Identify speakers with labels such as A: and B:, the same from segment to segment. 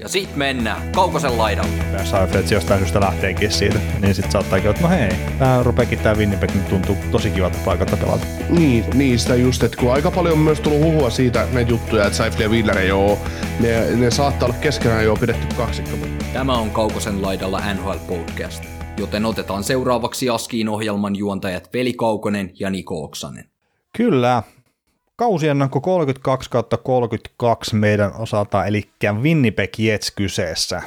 A: Ja sit mennään Kaukosen laidalle.
B: Jos Seifert jostain syystä lähteekin siitä, niin sit saattaakin, että no hei, tää rupeekin tää Winnipeg nyt tuntuu tosi kivalta paikalta pelata.
C: Niin, niin sitä just, että kun aika paljon on myös tullut huhua siitä näitä juttuja, että Seifert ja Wheeler ei oo, ne, ne saattaa olla keskenään jo pidetty kaksikko.
A: Tämä on Kaukosen laidalla NHL Podcast, joten otetaan seuraavaksi Askiin ohjelman juontajat Veli Kaukonen ja Niko Oksanen.
B: Kyllä, kausiennakko 32 kautta 32 meidän osalta, eli Winnipeg Jets kyseessä.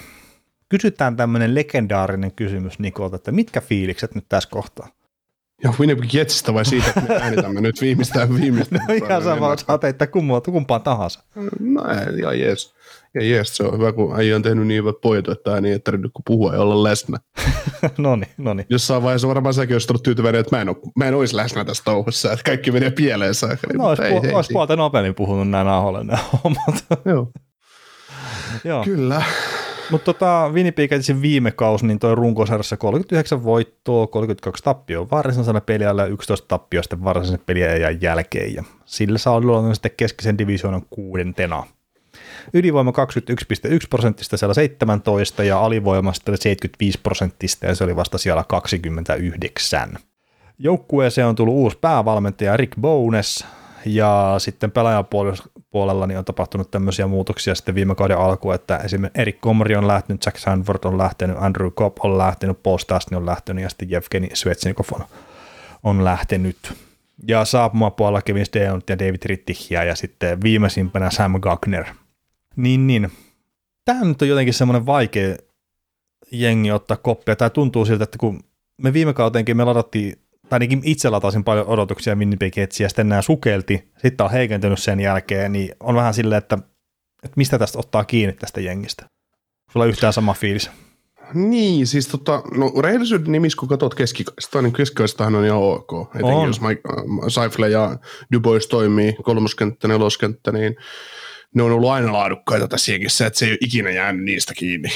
B: Kysytään tämmöinen legendaarinen kysymys Nikolta, että mitkä fiilikset nyt tässä kohtaa?
C: Ja Winnipeg Jetsistä vai siitä, että me äänitämme nyt viimeistään viimeistään?
B: No ihan sama, saat heittää kumpaan tahansa.
C: No ihan jees. Ja jees, se on hyvä, kun äijä on tehnyt niin hyvät pojat, että ääni ei tarvinnut kuin puhua ja olla läsnä.
B: no niin, no niin.
C: Jossain vaiheessa varmaan säkin olisit ollut tyytyväinen, että mä en, ole, mä en olisi läsnä tässä touhussa, että kaikki menee pieleen saakka.
B: No olisi, pu- olisi puolta nopeammin puhunut näin aholle nämä hommat.
C: Joo.
B: Joo.
C: Kyllä.
B: Mutta tota, Winnipegin viime kausi, niin toi runkosarjassa 39 voittoa, 32 tappioa varsinaisella peliällä ja 11 tappioa sitten varsinaisen peliajan jälkeen. Ja sillä saa olla sitten keskisen divisioonan kuudentena. Ylivoima 21,1 prosenttista siellä 17 ja alivoima sitten 75 prosenttista ja se oli vasta siellä 29. Joukkueeseen on tullut uusi päävalmentaja Rick Bones ja sitten pelaajapuolella niin on tapahtunut tämmöisiä muutoksia sitten viime kauden alkuun, että esimerkiksi Erik Komri on lähtenyt, Jack Sanford on lähtenyt, Andrew Cobb on lähtenyt, Paul Stastny on lähtenyt ja sitten Jevgeni Svetsnikov on, on lähtenyt. Ja saapumaan puolella Kevin Steon ja David Rittichia ja sitten viimeisimpänä Sam Gagner – niin, niin. Tämä nyt on jotenkin semmoinen vaikea jengi ottaa koppia. Tämä tuntuu siltä, että kun me viime kauteenkin me ladattiin, tai ainakin itse latasin paljon odotuksia Winnipeg ja sitten nämä sukelti, sitten on heikentynyt sen jälkeen, niin on vähän silleen, että, että mistä tästä ottaa kiinni tästä jengistä. Sulla on yhtään sama fiilis.
C: Niin, siis tota, no rehellisyyden nimissä, kun katsot keskikaista, niin keskikaistahan on ihan ok. Etenkin on. jos Mike, äh, Saifle ja Dubois toimii kolmoskenttä, neloskenttä, niin ne on ollut aina laadukkaita tässä jengissä, että se ei ole ikinä jäänyt niistä kiinni.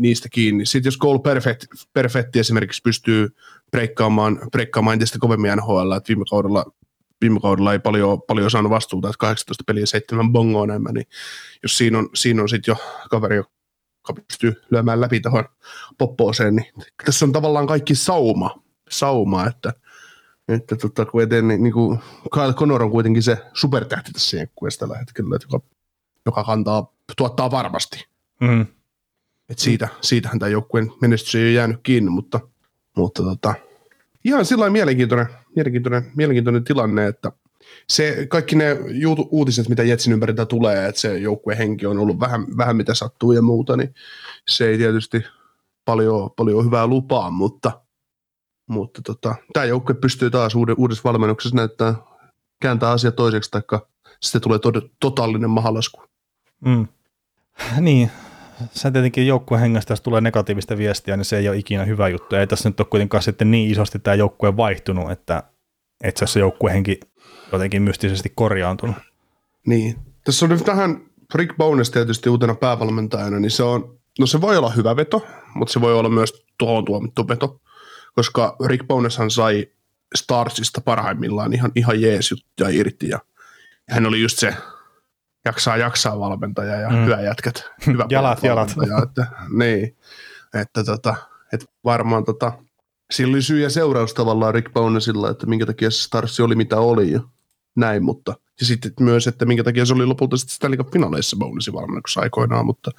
C: Niistä kiinni. Sitten jos Goal Perfect, Perfect esimerkiksi pystyy breikkaamaan, breikkaamaan entistä kovemmin NHL, että viime kaudella, viime kaudella ei paljon, paljon saanut vastuuta, että 18 peliä 7 bongoa enemmän, niin jos siinä on, siinä on sitten jo kaveri, joka pystyy lyömään läpi tuohon poppooseen, niin tässä on tavallaan kaikki sauma, sauma että, että tota, kun eteen, niin, niin kuin Kyle Connor on kuitenkin se supertähti tässä jenkkuessa tällä hetkellä, että joka kantaa, tuottaa varmasti.
B: Mm.
C: Et siitä, siitähän tämä joukkueen menestys ei ole jäänyt kiinni, mutta, mutta tota, ihan sillä mielenkiintoinen, mielenkiintoinen, mielenkiintoinen tilanne, että se, kaikki ne uutiset, mitä Jetsin ympäriltä tulee, että se joukkueen henki on ollut vähän, vähän mitä sattuu ja muuta, niin se ei tietysti paljon, paljon hyvää lupaa, mutta, mutta tota, tämä joukkue pystyy taas uudessa valmennuksessa näyttää, kääntää asia toiseksi, taikka sitten tulee tod- totaalinen mahalasku.
B: Mm. Niin, se tietenkin joukkueen hengestä, jos tulee negatiivista viestiä, niin se ei ole ikinä hyvä juttu. Ei tässä nyt ole kuitenkaan sitten niin isosti tämä joukkue vaihtunut, että, että se joukkueen henki jotenkin mystisesti korjaantunut.
C: Niin. Tässä on nyt tähän Rick Bones tietysti uutena päävalmentajana, niin se on, no se voi olla hyvä veto, mutta se voi olla myös tuohon tuomittu veto, koska Rick Boneshan sai Starsista parhaimmillaan ihan, ihan jees juttuja irti ja hän oli just se jaksaa jaksaa valmentaja ja mm. hyvä jätkät. Hyvä
B: jalat, jalat.
C: Että, niin, että, tota, että varmaan tota, sillä oli syy ja seuraus tavallaan Rick Bonesilla, että minkä takia se Starsi oli mitä oli ja näin, mutta ja sitten myös, että minkä takia se oli lopulta sitten Stanley Cup-finaaleissa Bonesin valmennuksessa aikoinaan, mutta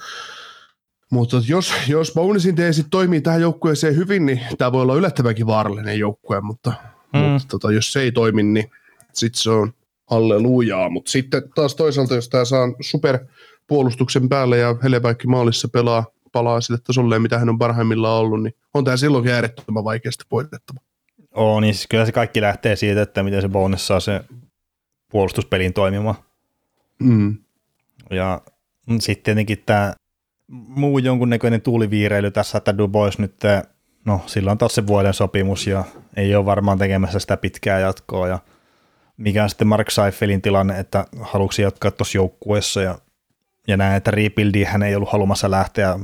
C: mutta jos, jos Bonesin teesit toimii tähän joukkueeseen hyvin, niin tämä voi olla yllättävänkin vaarallinen joukkue, mutta, mm. mutta tota, jos se ei toimi, niin sitten se on hallelujaa, mutta sitten taas toisaalta, jos tämä saa superpuolustuksen päälle ja Helepäikki maalissa pelaa, palaa sille tasolle, mitä hän on parhaimmillaan ollut, niin on tämä silloinkin äärettömän vaikeasti voitettava.
B: Oo, niin siis kyllä se kaikki lähtee siitä, että miten se bonus saa se puolustuspelin toimimaan.
C: Mm.
B: Ja sitten tietenkin tämä muu jonkunnäköinen tuuliviireily tässä, että Dubois nyt, no sillä on taas se vuoden sopimus ja ei ole varmaan tekemässä sitä pitkää jatkoa ja – mikä on sitten Mark Seifelin tilanne, että haluksi jatkaa tuossa joukkueessa ja ja näin, että rebuildiin hän ei ollut halumassa lähteä.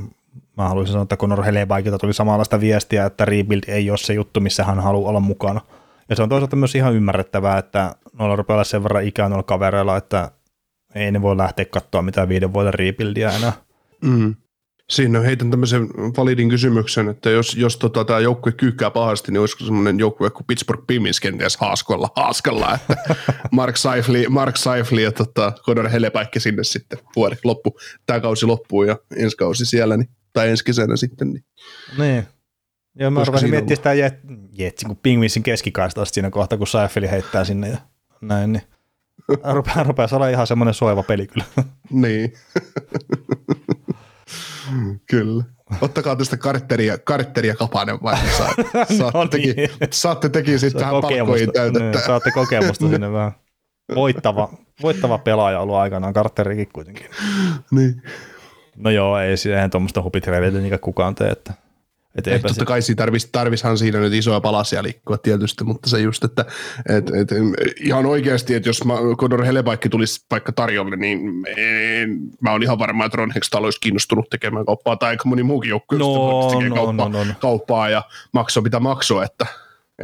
B: Mä haluaisin sanoa, että Conor Helebaikilta tuli samanlaista viestiä, että rebuild ei ole se juttu, missä hän haluaa olla mukana. Ja se on toisaalta myös ihan ymmärrettävää, että noilla rupeaa olla sen verran ikään noilla kavereilla, että ei ne voi lähteä katsoa mitään viiden vuoden rebuildia enää.
C: Mm. Siinä heitän tämmöisen validin kysymyksen, että jos, jos tota, tämä joukkue kyykkää pahasti, niin olisiko semmoinen joukkue kuin Pittsburgh Pimins kenties haaskalla, haaskalla että Mark Seifli, Mark Seifli ja tota, Conor Helepäikki sinne sitten vuoden loppu, tämä kausi loppuu ja ensi kausi siellä, niin, tai ensi kesänä sitten. Niin.
B: niin. Joo, mä rupesin miettimään sitä jet, jetsin, kun Pingvinsin keskikaista siinä kohta, kun Seifli heittää sinne ja näin, niin rupeaa, rupeaa olla ihan semmoinen soiva peli kyllä.
C: niin. Kyllä. Ottakaa tästä kartteria, kartteria kapanen vai saatte, saatte, no teki, niin. saatte teki sitten tähän palkkoihin täytettä.
B: Niin, saatte kokemusta sinne vähän. Voittava, voittava pelaaja ollut aikanaan, kartterikin kuitenkin.
C: Niin.
B: No joo, ei siihen tuommoista hupitreiliä kukaan tee, että
C: et ei totta kai siinä tarvis, tarvishan siinä nyt isoja palasia liikkua tietysti, mutta se just, että et, et, ihan oikeasti, että jos mä, Conor Helebaikki tulisi vaikka tarjolle, niin en, mä oon ihan varma, että Ron Hextall olisi kiinnostunut tekemään kauppaa, tai aika moni muukin joukkue
B: no, no,
C: kauppaa,
B: no, no, no.
C: kauppaa ja maksoi mitä maksoi, että,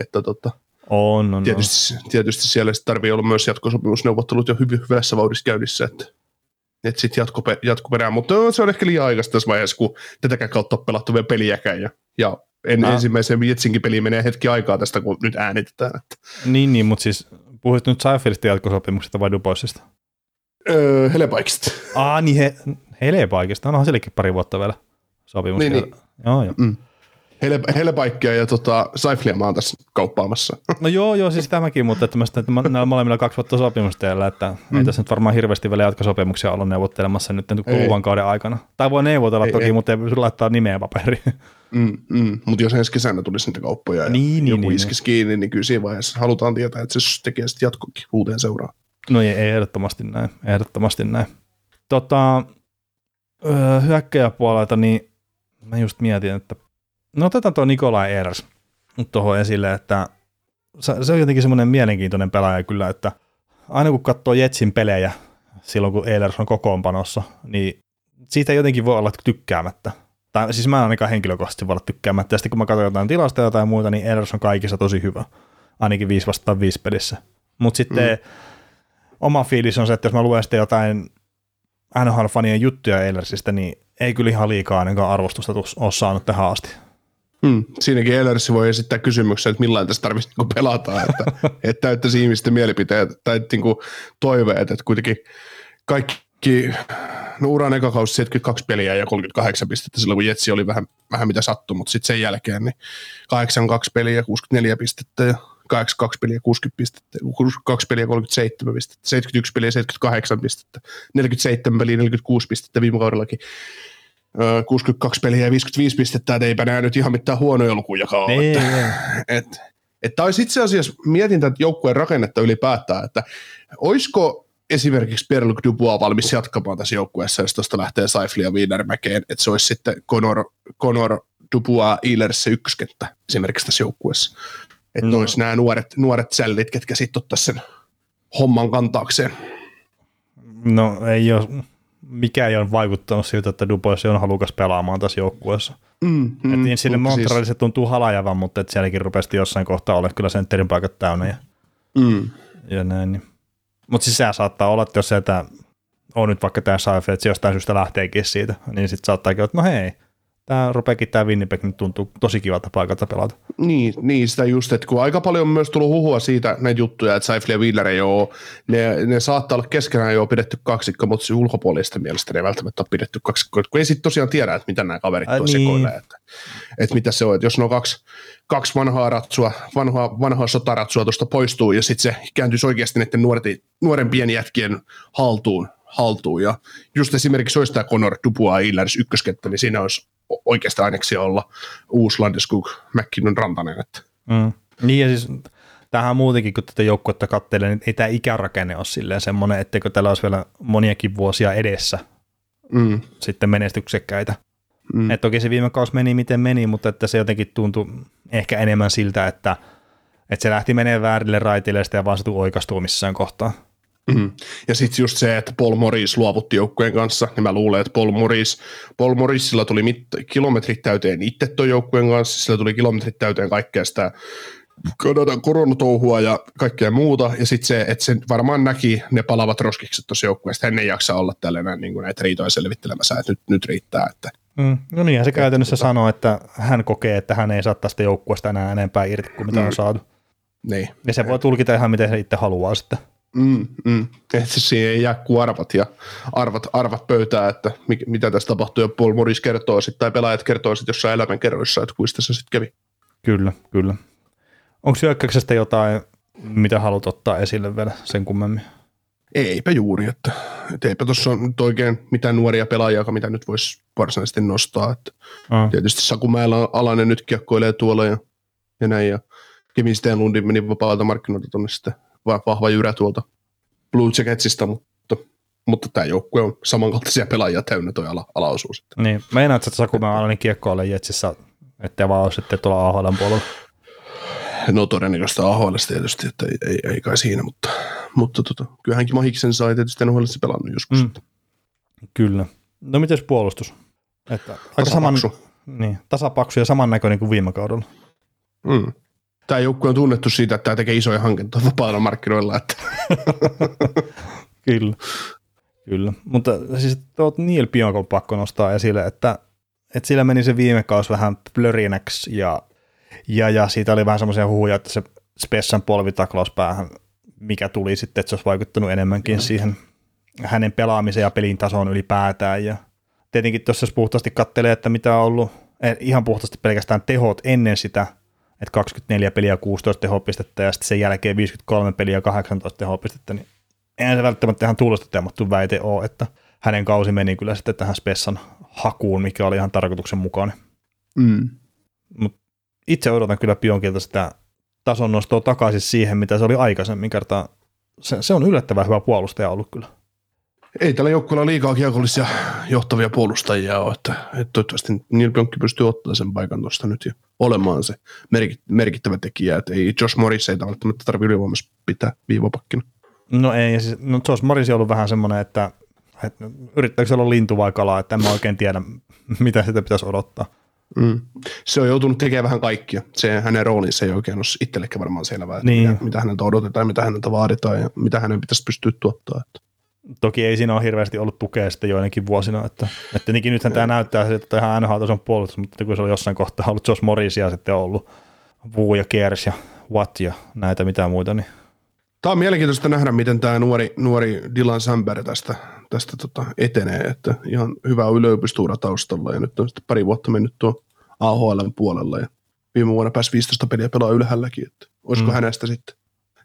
C: että tota,
B: on, on,
C: tietysti, on. tietysti siellä tarvii olla myös jatkosopimusneuvottelut jo hyvin hyvässä vauhdissa käynnissä, että että sitten jatkope, jatkoperään, mutta se on ehkä liian aikaista tässä vaiheessa, kun tätäkään kautta on pelattu vielä peliäkään, ja, ja en, ah. ensimmäisen Jetsinkin peli menee hetki aikaa tästä, kun nyt äänitetään. Että.
B: Niin, niin, mutta siis puhuit nyt Seifeldistä jatkosopimuksesta vai Duboisista?
C: Öö, Helepaikista.
B: Ah, niin he, Helepaikista, onhan sillekin pari vuotta vielä sopimus.
C: Niin, niin.
B: Joo, joo. Mm.
C: Hele, Helepaikkia ja tota, Saiflia mä oon tässä kauppaamassa.
B: No joo, joo, siis tämäkin, mutta että, mä sitä, että näillä molemmilla kaksi vuotta sopimusteella, että mm. ei tässä nyt varmaan hirveästi vielä jatkosopimuksia olla neuvottelemassa nyt kuluvan kauden aikana. Tai voi neuvotella ei, toki, ei. mutta ei pysty laittaa nimeä paperiin.
C: Mm, mm. Mutta jos ensi kesänä tulisi niitä kauppoja ja niin, joku niin, iskisi niin. kiinni, niin kyllä siinä vaiheessa halutaan tietää, että se tekee sitten jatkokin uuteen seuraan.
B: No ei ehdottomasti näin, ehdottomasti näin. Tota, öö, hyökkäjäpuolelta, niin mä just mietin, että No otetaan tuo Nikolai Eers tuohon esille, että se on jotenkin semmoinen mielenkiintoinen pelaaja kyllä, että aina kun katsoo Jetsin pelejä silloin, kun Ehlers on kokoonpanossa, niin siitä jotenkin voi olla tykkäämättä. Tai siis mä ainakaan henkilökohtaisesti voi olla tykkäämättä. Ja sitten kun mä katson jotain tilastoja tai muuta, niin Ehlers on kaikissa tosi hyvä. Ainakin 5 vastaan 5 pelissä. Mutta sitten mm. oma fiilis on se, että jos mä luen sitten jotain NHL-fanien juttuja Ehlersistä, niin ei kyllä ihan liikaa ainakaan arvostusta ole saanut tähän asti.
C: Hmm. Siinäkin Ellersi voi esittää kysymyksen, että millainen tässä tarvitsisi niin pelata, että, että täyttäisi ihmisten mielipiteet tai niin kuin toiveet, että kuitenkin kaikki, no uran eka kausi 72 peliä ja 38 pistettä silloin, kun Jetsi oli vähän, vähän mitä sattui, mutta sitten sen jälkeen niin 82 peliä ja 64 pistettä ja 82 peliä 60 pistettä, 62 peliä 37 pistettä, 71 peliä 78 pistettä, 47 peliä 46 pistettä viime kaudellakin. 62 peliä ja 55 pistettä, että eipä nämä nyt ihan mitään huonoja lukuja ole.
B: Ei,
C: että, että, että olisi itse asiassa mietintä joukkueen rakennetta ylipäätään, että olisiko esimerkiksi Pierre-Luc Dubois valmis jatkamaan tässä joukkueessa, jos tuosta lähtee Saifli ja Wienermäkeen, että se olisi sitten Conor, Conor Dubois Eilers se ykköskenttä esimerkiksi tässä joukkueessa. Että no. olisi nämä nuoret, nuoret sällit, ketkä sitten ottaisivat sen homman kantaakseen.
B: No ei ole mikä ei ole vaikuttanut siltä, että Dubois on halukas pelaamaan tässä joukkueessa. Mm, mm, et niin sille Montrealissa siis... tuntuu halajavan, mutta et sielläkin rupesi jossain kohtaa olla kyllä sentterin paikat täynnä ja,
C: mm.
B: ja näin. Niin. Mutta siis saattaa olla, että jos sieltä on nyt vaikka tämä Saife, että se jostain syystä lähteekin siitä, niin sitten saattaakin olla, että no hei, tämä rupeakin tämä Winnipeg nyt tuntuu tosi kivalta paikalta pelata.
C: Niin, niin, sitä just, että kun aika paljon on myös tullut huhua siitä näitä juttuja, että Seifel ja Wheeler ei ole, ne, ne saattaa olla keskenään jo pidetty kaksikko, mutta se ulkopuolista mielestä ne ei välttämättä ole pidetty kaksikko, kun ei sitten tosiaan tiedä, että mitä nämä kaverit tuo niin. että, että mitä se on, että jos ne on kaksi, kaksi vanhaa ratsua, vanhaa, vanhaa sotaratsua tuosta poistuu ja sitten se kääntyisi oikeasti näiden nuorti, nuorempien jätkien haltuun, haltuun. Ja just esimerkiksi olisi tämä Conor Dubois Eilers ykköskenttä, niin siinä olisi oikeastaan aineksi olla uusi Landeskog McKinnon Rantanen. Että.
B: Mm. Niin ja siis tähän muutenkin, kun tätä joukkuetta katselee, niin ei tämä ikärakenne ole silleen semmoinen, etteikö tällä olisi vielä moniakin vuosia edessä mm. sitten menestyksekkäitä. Mm. Et toki se viime kausi meni miten meni, mutta että se jotenkin tuntui ehkä enemmän siltä, että, että se lähti menemään väärille raiteille ja sitten vaan se oikastuu missään kohtaa.
C: Mm. Ja sitten just se, että Paul Morris luovutti joukkueen kanssa, niin mä luulen, että Paul Morris, Paul Morrisilla tuli mit- kilometrit täyteen itse tuon joukkueen kanssa, sillä tuli kilometrit täyteen kaikkea sitä Kanadan koronatouhua ja kaikkea muuta, ja sitten se, että se varmaan näki ne palavat roskikset tuossa joukkueessa, hän ei jaksa olla tällainen niin näitä riitoja selvittelemässä, että nyt, nyt riittää. Että.
B: Mm. No niin, se käytännössä tota... sanoo, että hän kokee, että hän ei saa tästä joukkueesta enää enempää irti kuin mitä mm. on saatu.
C: Niin.
B: Ja se voi tulkita ihan miten se itse haluaa sitten.
C: Mm, mm. Että siihen ei jää kuin arvat ja arvat, arvat pöytää, että mitä tässä tapahtuu. Ja Paul Morris kertoo sitten, tai pelaajat kertoo sitten jossain elämänkerroissa, että kuista se sitten kävi.
B: Kyllä, kyllä. Onko hyökkäyksestä jotain, mitä haluat ottaa esille vielä sen kummemmin?
C: Eipä juuri, että, että eipä tuossa ole oikein mitään nuoria pelaajia, mitä nyt voisi varsinaisesti nostaa. Että mm. Tietysti Sakumäellä Alanen nyt kiekkoilee tuolla ja, ja näin, ja Kevin Stenlundin meni vapaalta markkinoilta tuonne sitten vahva jyrä tuolta Blue Jacketsista, mutta, mutta tämä joukkue on samankaltaisia pelaajia täynnä tuo ala, alaosuus.
B: Niin, meinaat, että Sakumäellä Alanen kiekkoille Jetsissä, ettei vaan ole sitten tuolla AHL puolella?
C: No todennäköistä AHL tietysti, että ei, ei, ei kai siinä, mutta, mutta tota, kyllä hänkin mahiksen sai tietysti NHL pelannut joskus. Mm.
B: Kyllä. No miten puolustus? Että aika saman, niin, tasapaksu ja samannäköinen kuin viime kaudella.
C: Mm. Tämä joukkue on tunnettu siitä, että tämä tekee isoja hankintoja vapailla markkinoilla. Että.
B: Kyllä. Kyllä. Mutta siis tuot Neil Pionkon pakko nostaa esille, että, että sillä meni se viime kausi vähän plörinäksi ja ja, ja siitä oli vähän semmoisia huhuja, että se Spessan polvitaklaus päähän, mikä tuli sitten, että se olisi vaikuttanut enemmänkin mm. siihen hänen pelaamiseen ja pelin tasoon ylipäätään. Ja tietenkin tuossa jos puhtaasti katselee, että mitä on ollut, eh, ihan puhtaasti pelkästään tehot ennen sitä, että 24 peliä 16 tehopistettä ja sitten sen jälkeen 53 peliä 18 tehopistettä, niin eihän se välttämättä ihan tuulosta teemattu väite ole, että hänen kausi meni kyllä sitten tähän Spessan hakuun, mikä oli ihan tarkoituksenmukainen. Mm. Mutta itse odotan kyllä Pionkilta sitä tason nostoa takaisin siihen, mitä se oli aikaisemmin kertaa. Se, se on yllättävän hyvä puolustaja ollut kyllä.
C: Ei tällä joukkueella liikaa kiekollisia johtavia puolustajia ole, että, että toivottavasti Neil Pionkki pystyy ottaa sen paikan tuosta nyt ja olemaan se merkittävä tekijä, että ei Josh Morris ei välttämättä tarvitse ylivoimassa pitää viivapakkina.
B: No ei, siis, no Josh Morris on ollut vähän semmoinen, että, että yrittääkö se olla lintu vai kala, että en mä oikein tiedä, mitä sitä pitäisi odottaa.
C: Mm. Se on joutunut tekemään vähän kaikkia. Se hänen roolinsa ei oikein ole itsellekään varmaan selvää, niin. mitä, mitä häneltä odotetaan, mitä häneltä vaaditaan ja mitä hänen pitäisi pystyä tuottaa.
B: Toki ei siinä ole hirveästi ollut tukea sitten joidenkin vuosina, että, että nythän tämä näyttää että ihan NHL-tason puolustus, mutta kun se on jossain kohtaa ollut Josh Morrisia sitten on ollut Wu ja Kers ja Watt ja näitä mitä muita, niin
C: Tämä on mielenkiintoista nähdä, miten tämä nuori, nuori Dylan Samber tästä, tästä tota etenee, että ihan hyvä yliopistuura taustalla ja nyt on sitten pari vuotta mennyt tuo AHL puolella ja viime vuonna pääsi 15 peliä pelaa ylhäälläkin, että olisiko mm. hänestä sitten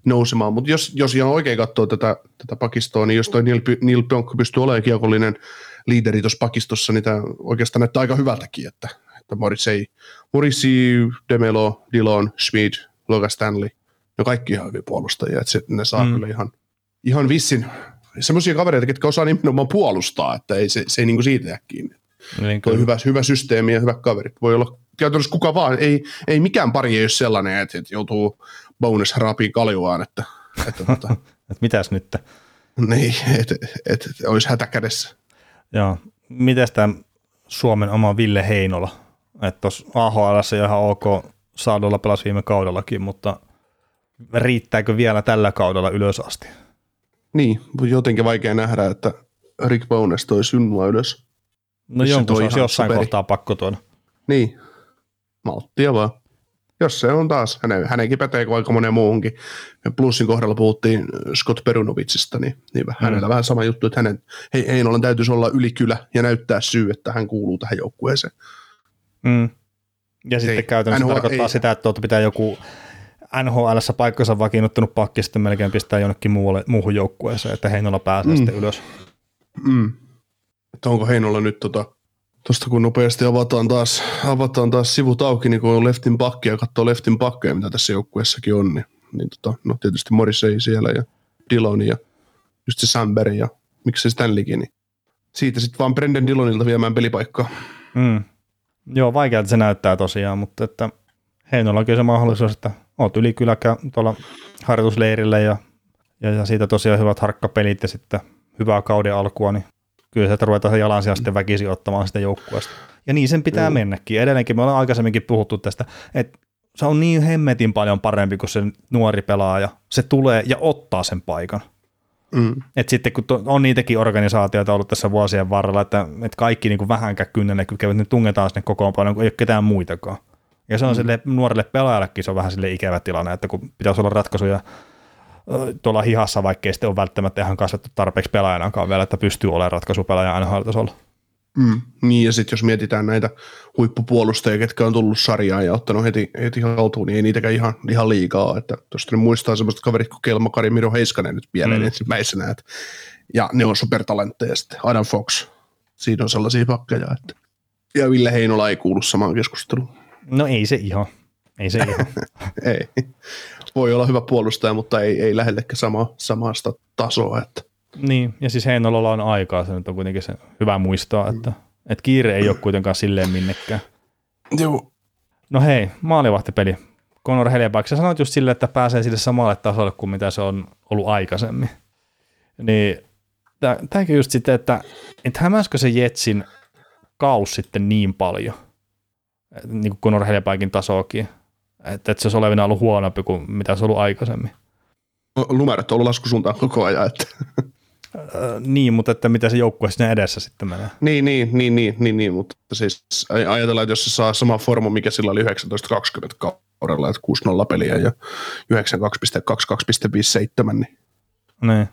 C: nousemaan, mutta jos, jos ihan oikein katsoo tätä, tätä pakistoa, niin jos toi Neil, Neil Pionkko pystyy olemaan kiekollinen liideri tuossa pakistossa, niin tämä oikeastaan näyttää aika hyvältäkin, että, että Morrissey, Morrissey, Demelo, Dillon, Schmid, Logan Stanley – ne on kaikki ihan hyviä puolustajia, että se, ne saa mm. kyllä ihan, ihan vissin semmoisia kavereita, jotka osaa nimenomaan puolustaa, että ei, se, se ei niinku siitä jää kiinni. Niin hyvä, hyvä systeemi ja hyvät kaverit. Voi olla käytännössä kuka vaan. Ei, ei mikään pari ei ole sellainen, että, että joutuu bonus rapiin kaljuaan, että, että,
B: tota, että mitäs nyt?
C: Niin, että et, et, et, olisi hätä kädessä.
B: Joo. Mites tämä Suomen oma Ville Heinola? Että tuossa AHL ihan ok saadolla pelasi viime kaudellakin, mutta riittääkö vielä tällä kaudella ylös asti?
C: Niin, jotenkin vaikea nähdä, että Rick Bones toi synnua ylös.
B: No jonkun se olisi jossain superi. kohtaa pakko tuoda.
C: Niin, malttia vaan. Jos se on taas, hänen, hänenkin pätee kuin aika monen muuhunkin. Plussin kohdalla puhuttiin Scott Perunovitsista, niin, niin mm. hänellä vähän sama juttu, että hänen hei, Heinolan täytyisi olla ylikylä ja näyttää syy, että hän kuuluu tähän joukkueeseen.
B: Mm. Ja sitten ei, käytännössä tarkoittaa ei, sitä, että tuota pitää joku NHL paikkansa vakiinnuttanut pakki sitten melkein pistää jonnekin muualle, muuhun joukkueeseen, että Heinola pääsee mm. sitten ylös.
C: Mm. Että onko Heinola nyt tota, tuosta kun nopeasti avataan taas, avataan taas sivut auki, niin kun on leftin pakki ja katsoo leftin pakkeja, mitä tässä joukkueessakin on, niin, niin tota, no tietysti Morrissey siellä ja Dillon ja just se Samber ja se Stanleykin, niin siitä sitten vaan Brendan Dillonilta viemään pelipaikkaa.
B: Mm. Joo, vaikealta se näyttää tosiaan, mutta että Heinolla on kyllä se mahdollisuus, että oot ylikyläkä tuolla harjoitusleirillä ja Ja, ja siitä tosiaan hyvät harkkapelit ja sitten hyvää kauden alkua, niin kyllä sieltä ruvetaan jalansia sitten väkisin ottamaan sitä joukkueesta. Ja niin sen pitää mm. mennäkin. Edelleenkin me ollaan aikaisemminkin puhuttu tästä, että se on niin hemmetin paljon parempi kuin se nuori pelaaja. Se tulee ja ottaa sen paikan. Mm. Et sitten kun on niitäkin organisaatioita ollut tässä vuosien varrella, että, että kaikki niin kuin vähänkään kynnelle kykenevät, niin tungetaan sinne kokoonpanoon, kun ei ole ketään muitakaan. Ja se on mm. sille nuorelle pelaajallekin se on vähän sille ikävä tilanne, että kun pitäisi olla ratkaisuja tuolla hihassa, vaikkei sitten ole välttämättä ihan kasvettu tarpeeksi pelaajanakaan vielä, että pystyy olemaan ratkaisupelaaja NHL-tasolla.
C: Mm, niin, ja sitten jos mietitään näitä huippupuolustajia, ketkä on tullut sarjaan ja ottanut heti, heti haltuun, niin ei niitäkään ihan, ihan liikaa. Että tuosta muistaa semmoista kaverit kuin Kelma Kari Miro Heiskanen nyt vielä mm. ensimmäisenä. Että, ja ne on supertalentteja sitten. Adam Fox, siinä on sellaisia pakkeja. Että, ja Ville Heinola ei kuulu samaan keskusteluun.
B: No ei se ihan. Ei se ihan.
C: ei. Voi olla hyvä puolustaja, mutta ei, ei lähellekään sama, samasta tasoa. Että.
B: Niin, ja siis Heinolalla on aikaa, se nyt on kuitenkin se hyvä muistaa, että, mm. että kiire ei ole kuitenkaan silleen minnekään.
C: Joo.
B: No hei, maalivahtipeli. Conor Helleback, sä sanoit just sille, että pääsee sille samalle tasolle kuin mitä se on ollut aikaisemmin. Niin tämäkin just sitten, että, että hämäskö se Jetsin kaus sitten niin paljon, niin kuin Conor Hellebackin tasoakin, että, että se olisi olevina ollut huonompi kuin mitä se on ollut aikaisemmin.
C: Numerot on ollut laskusuuntaan koko ajan. Että.
B: niin, mutta että mitä se joukkue sinne edessä sitten menee.
C: Niin, niin, niin, niin, niin, niin mutta siis ajatellaan, että jos se saa sama formu, mikä sillä oli 19-20 kaudella, että 6-0 peliä ja 92,2,57, niin.
B: Niin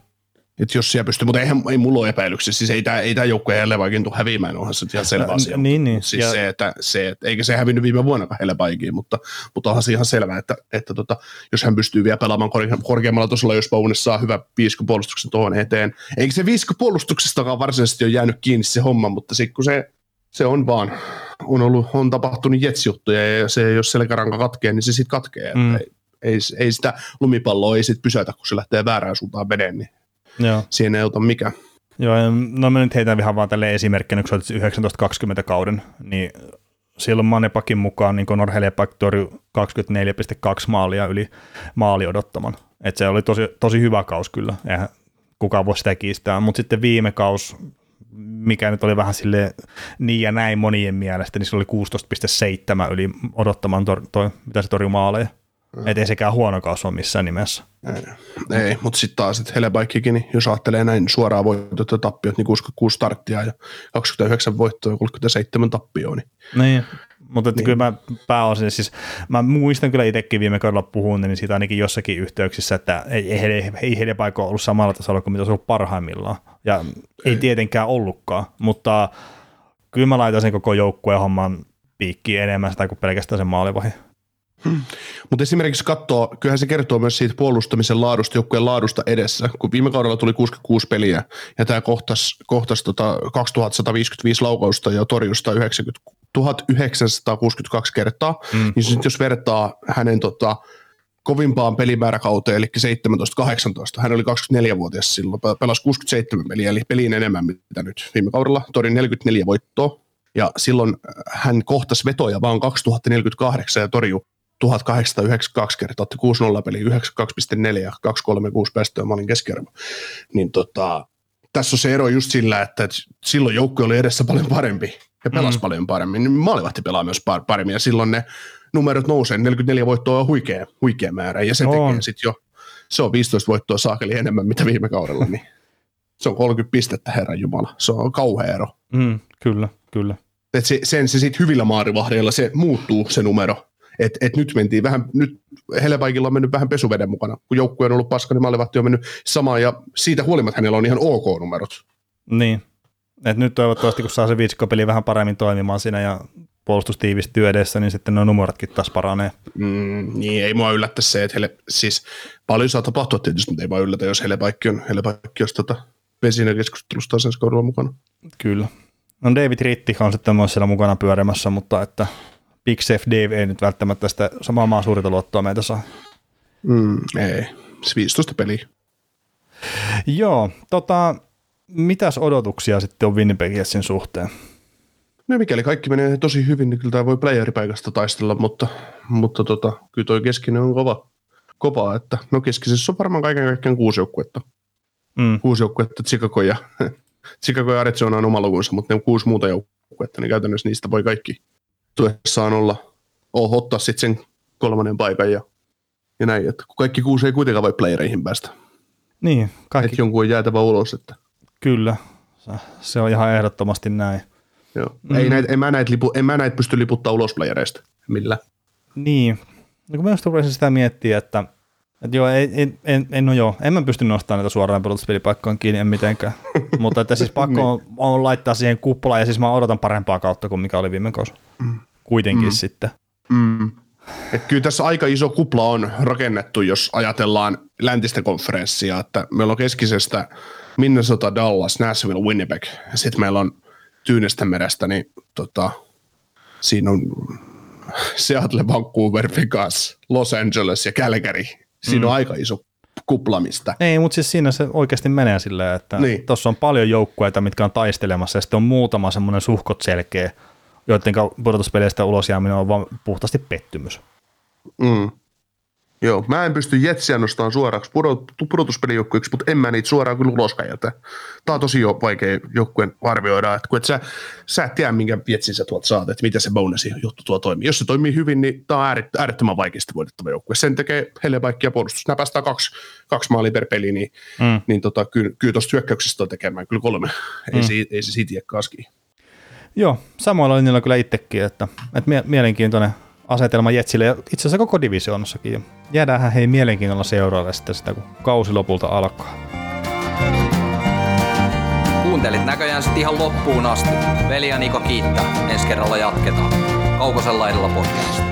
C: että jos siellä pystyy, mutta eihän, ei mulla ole epäilyksiä, siis ei tämä ei tää joukkue Helebaikin tule häviämään, onhan se ihan selvä asia.
B: Niin, niin.
C: Siis ja... se, että, se, että, eikä se hävinnyt viime vuonna Helebaikin, mutta, mutta onhan se ihan selvä, että, että tota, jos hän pystyy vielä pelaamaan korkeammalla tasolla, jos Bownes saa hyvä viisikkopuolustuksen tuohon eteen. Eikä se viisikkopuolustuksestakaan varsinaisesti ole jäänyt kiinni se homma, mutta sitten kun se, se on vaan, on, ollut, on tapahtunut jetsjuttuja ja se, jos selkäranka katkee, niin se sitten katkee. Mm. Ei, ei, ei, sitä lumipalloa ei sitten pysäytä, kun se lähtee väärään suuntaan veden, niin Joo. Siinä ei ota mikä.
B: Joo, no mä nyt heitän ihan vaan tälle esimerkkinä, kun sä 1920 kauden, niin silloin Manepakin mukaan niin Conor Helepak torjui 24,2 maalia yli maali odottaman. Et se oli tosi, tosi hyvä kaus kyllä, eihän kukaan voi sitä kiistää, mutta sitten viime kaus, mikä nyt oli vähän sille niin ja näin monien mielestä, niin se oli 16,7 yli odottaman, toi, toi, mitä se torjui maaleja. Mm. Että ei sekään huono ole missään nimessä.
C: Ei, ei mutta sitten taas, että Helebaikkikin, niin jos ajattelee näin suoraan voitot ja tappiot, niin 66 starttia ja 29 voittoa ja 37 tappioa. Niin,
B: niin. Mutta niin. kyllä mä pääosin, siis mä muistan kyllä itsekin viime kaudella puhun, niin siitä ainakin jossakin yhteyksissä, että ei, ei, ei heidän paikka ollut samalla tasolla kuin mitä se on ollut parhaimmillaan. Ja ei, ei tietenkään ollutkaan, mutta kyllä mä laitan sen koko joukkueen homman piikkiin enemmän sitä kuin pelkästään sen maalivahin.
C: Hmm. Mutta esimerkiksi katsoo, kyllähän se kertoo myös siitä puolustamisen laadusta, joukkueen laadusta edessä, kun viime kaudella tuli 66 peliä ja tämä kohtas, kohtas tota 2155 laukausta ja torjusta 90, 1962 kertaa, mm. niin jos vertaa hänen tota, kovimpaan pelimääräkauteen, eli 17-18. Hän oli 24-vuotias silloin, pelasi 67 peliä, eli peliin enemmän mitä nyt viime kaudella. Tori 44 voittoa, ja silloin hän kohtasi vetoja vaan 2048 ja torjui 1892 kertaa, otti 6-0 peli, 92,4 ja 236 päästöä maalin keskiarvo. Niin tota, tässä on se ero just sillä, että silloin joukkue oli edessä paljon parempi ja pelasi mm. paljon paremmin. Niin maalivahti pelaa myös paremmin ja silloin ne numerot nousee. 44 voittoa on huikea, huikea määrä ja se on. tekee sitten jo, se on 15 voittoa saakeli enemmän mitä viime kaudella, niin se on 30 pistettä, herran Jumala. Se on kauhea ero.
B: Mm, kyllä, kyllä.
C: Et se, sen se sitten hyvillä maarivahdeilla se muuttuu se numero et, et nyt mentiin vähän, nyt Helepaikilla on mennyt vähän pesuveden mukana. Kun joukkue on ollut paska, niin maalivahti on mennyt samaan ja siitä huolimatta hänellä on ihan ok numerot.
B: Niin. Et nyt toivottavasti, kun saa se viitsikkopeli vähän paremmin toimimaan siinä ja puolustus tiivistyy edessä, niin sitten nuo numerotkin taas paranee.
C: Mm, niin, ei mua yllättä se, että hele, siis paljon saa tapahtua tietysti, mutta ei mua yllätä, jos Helepaikki on, Helepaikki olisi tota, siinä keskustelusta sen mukana.
B: Kyllä. No David Ritti on sitten myös siellä mukana pyörimässä, mutta että Big Chef Dave ei nyt välttämättä sitä samaa maan suurinta luottoa meitä saa.
C: Mm, ei, 15 peliä.
B: Joo, tota, mitäs odotuksia sitten on Winnipeg Jetsin suhteen?
C: No mikäli kaikki menee tosi hyvin, niin kyllä tämä voi playeripaikasta taistella, mutta, mutta tota, kyllä toi keskinen on kova, kopaa, että no keskisessä on varmaan kaiken kaikkiaan kuusi joukkuetta.
B: Mm.
C: Kuusi joukkuetta, Chicago ja, Chicago ja Arizona on oma lukunsa, mutta ne on kuusi muuta joukkuetta, niin käytännössä niistä voi kaikki tuessaan olla, ottaa sitten sen kolmannen paikan ja, ja näin, että kaikki kuusi ei kuitenkaan voi playereihin päästä.
B: Niin, kaikki,
C: Että jonkun on jäätävä ulos, että
B: kyllä. Se- Se on ihan ehdottomasti näin.
C: joo. Mm. Ei näitä, en, mä näitä lipu, en mä näitä pysty liputtaa ulos playereista. Millä?
B: Niin. No kun mä just rupesin sitä miettiä, että, että joo, ei, en, en, en, no joo, en mä pysty nostamaan näitä suoraan pudotuspelipaikkoon kiinni, en mitenkään. Mutta että siis pakko on, on, laittaa siihen kuplaan, ja siis mä odotan parempaa kautta kuin mikä oli viime kausi. Kuitenkin mm. sitten.
C: Mm. Et kyllä tässä aika iso kupla on rakennettu, jos ajatellaan läntistä konferenssia, että meillä on keskisestä Minnesota, Dallas, Nashville, Winnipeg, ja sitten meillä on Tyynestä merestä, niin tota, siinä on Seattle, Vancouver, Vegas, Los Angeles ja Calgary. Siinä mm. on aika iso kupla, mistä.
B: Ei, mutta siis siinä se oikeasti menee silleen, että
C: niin.
B: tuossa on paljon joukkueita, mitkä on taistelemassa, ja sitten on muutama semmoinen suhkot selkeä, joiden pudotuspeleistä ulos jääminen on vaan puhtaasti pettymys.
C: Mm. Joo, mä en pysty Jetsiä nostamaan suoraksi pudot- pudotuspelijoukkueeksi, mutta en mä niitä suoraan kyllä uloskaan jätä. Tää on tosi jo vaikea joukkueen arvioida, että kun et sä, sä et tiedä, minkä Jetsin sä tuolta saat, että miten se bonusi juttu tuo toimii. Jos se toimii hyvin, niin tää on ääret, äärettömän vaikeasti voitettava joukkue. Sen tekee hellebaikki ja puolustus. Nämä päästään kaksi, kaksi maalia per peli, niin,
B: Mm.
C: niin tota, kyllä, kyllä tuosta hyökkäyksestä on tekemään kyllä kolme. Ei,
B: Mm.
C: se, ei se siitä jää kaskiin.
B: Joo, samoilla linjalla kyllä itsekin, että, että mie- mielenkiintoinen asetelma Jetsille ja itse asiassa koko divisioonassakin. Jäädäänhän hei mielenkiinnolla seuraavalle sitten sitä, kun kausi lopulta alkaa.
A: Kuuntelit näköjään sitten ihan loppuun asti. Veli ja Niko kiittää. Ensi kerralla jatketaan. Kaukosella edellä podcast.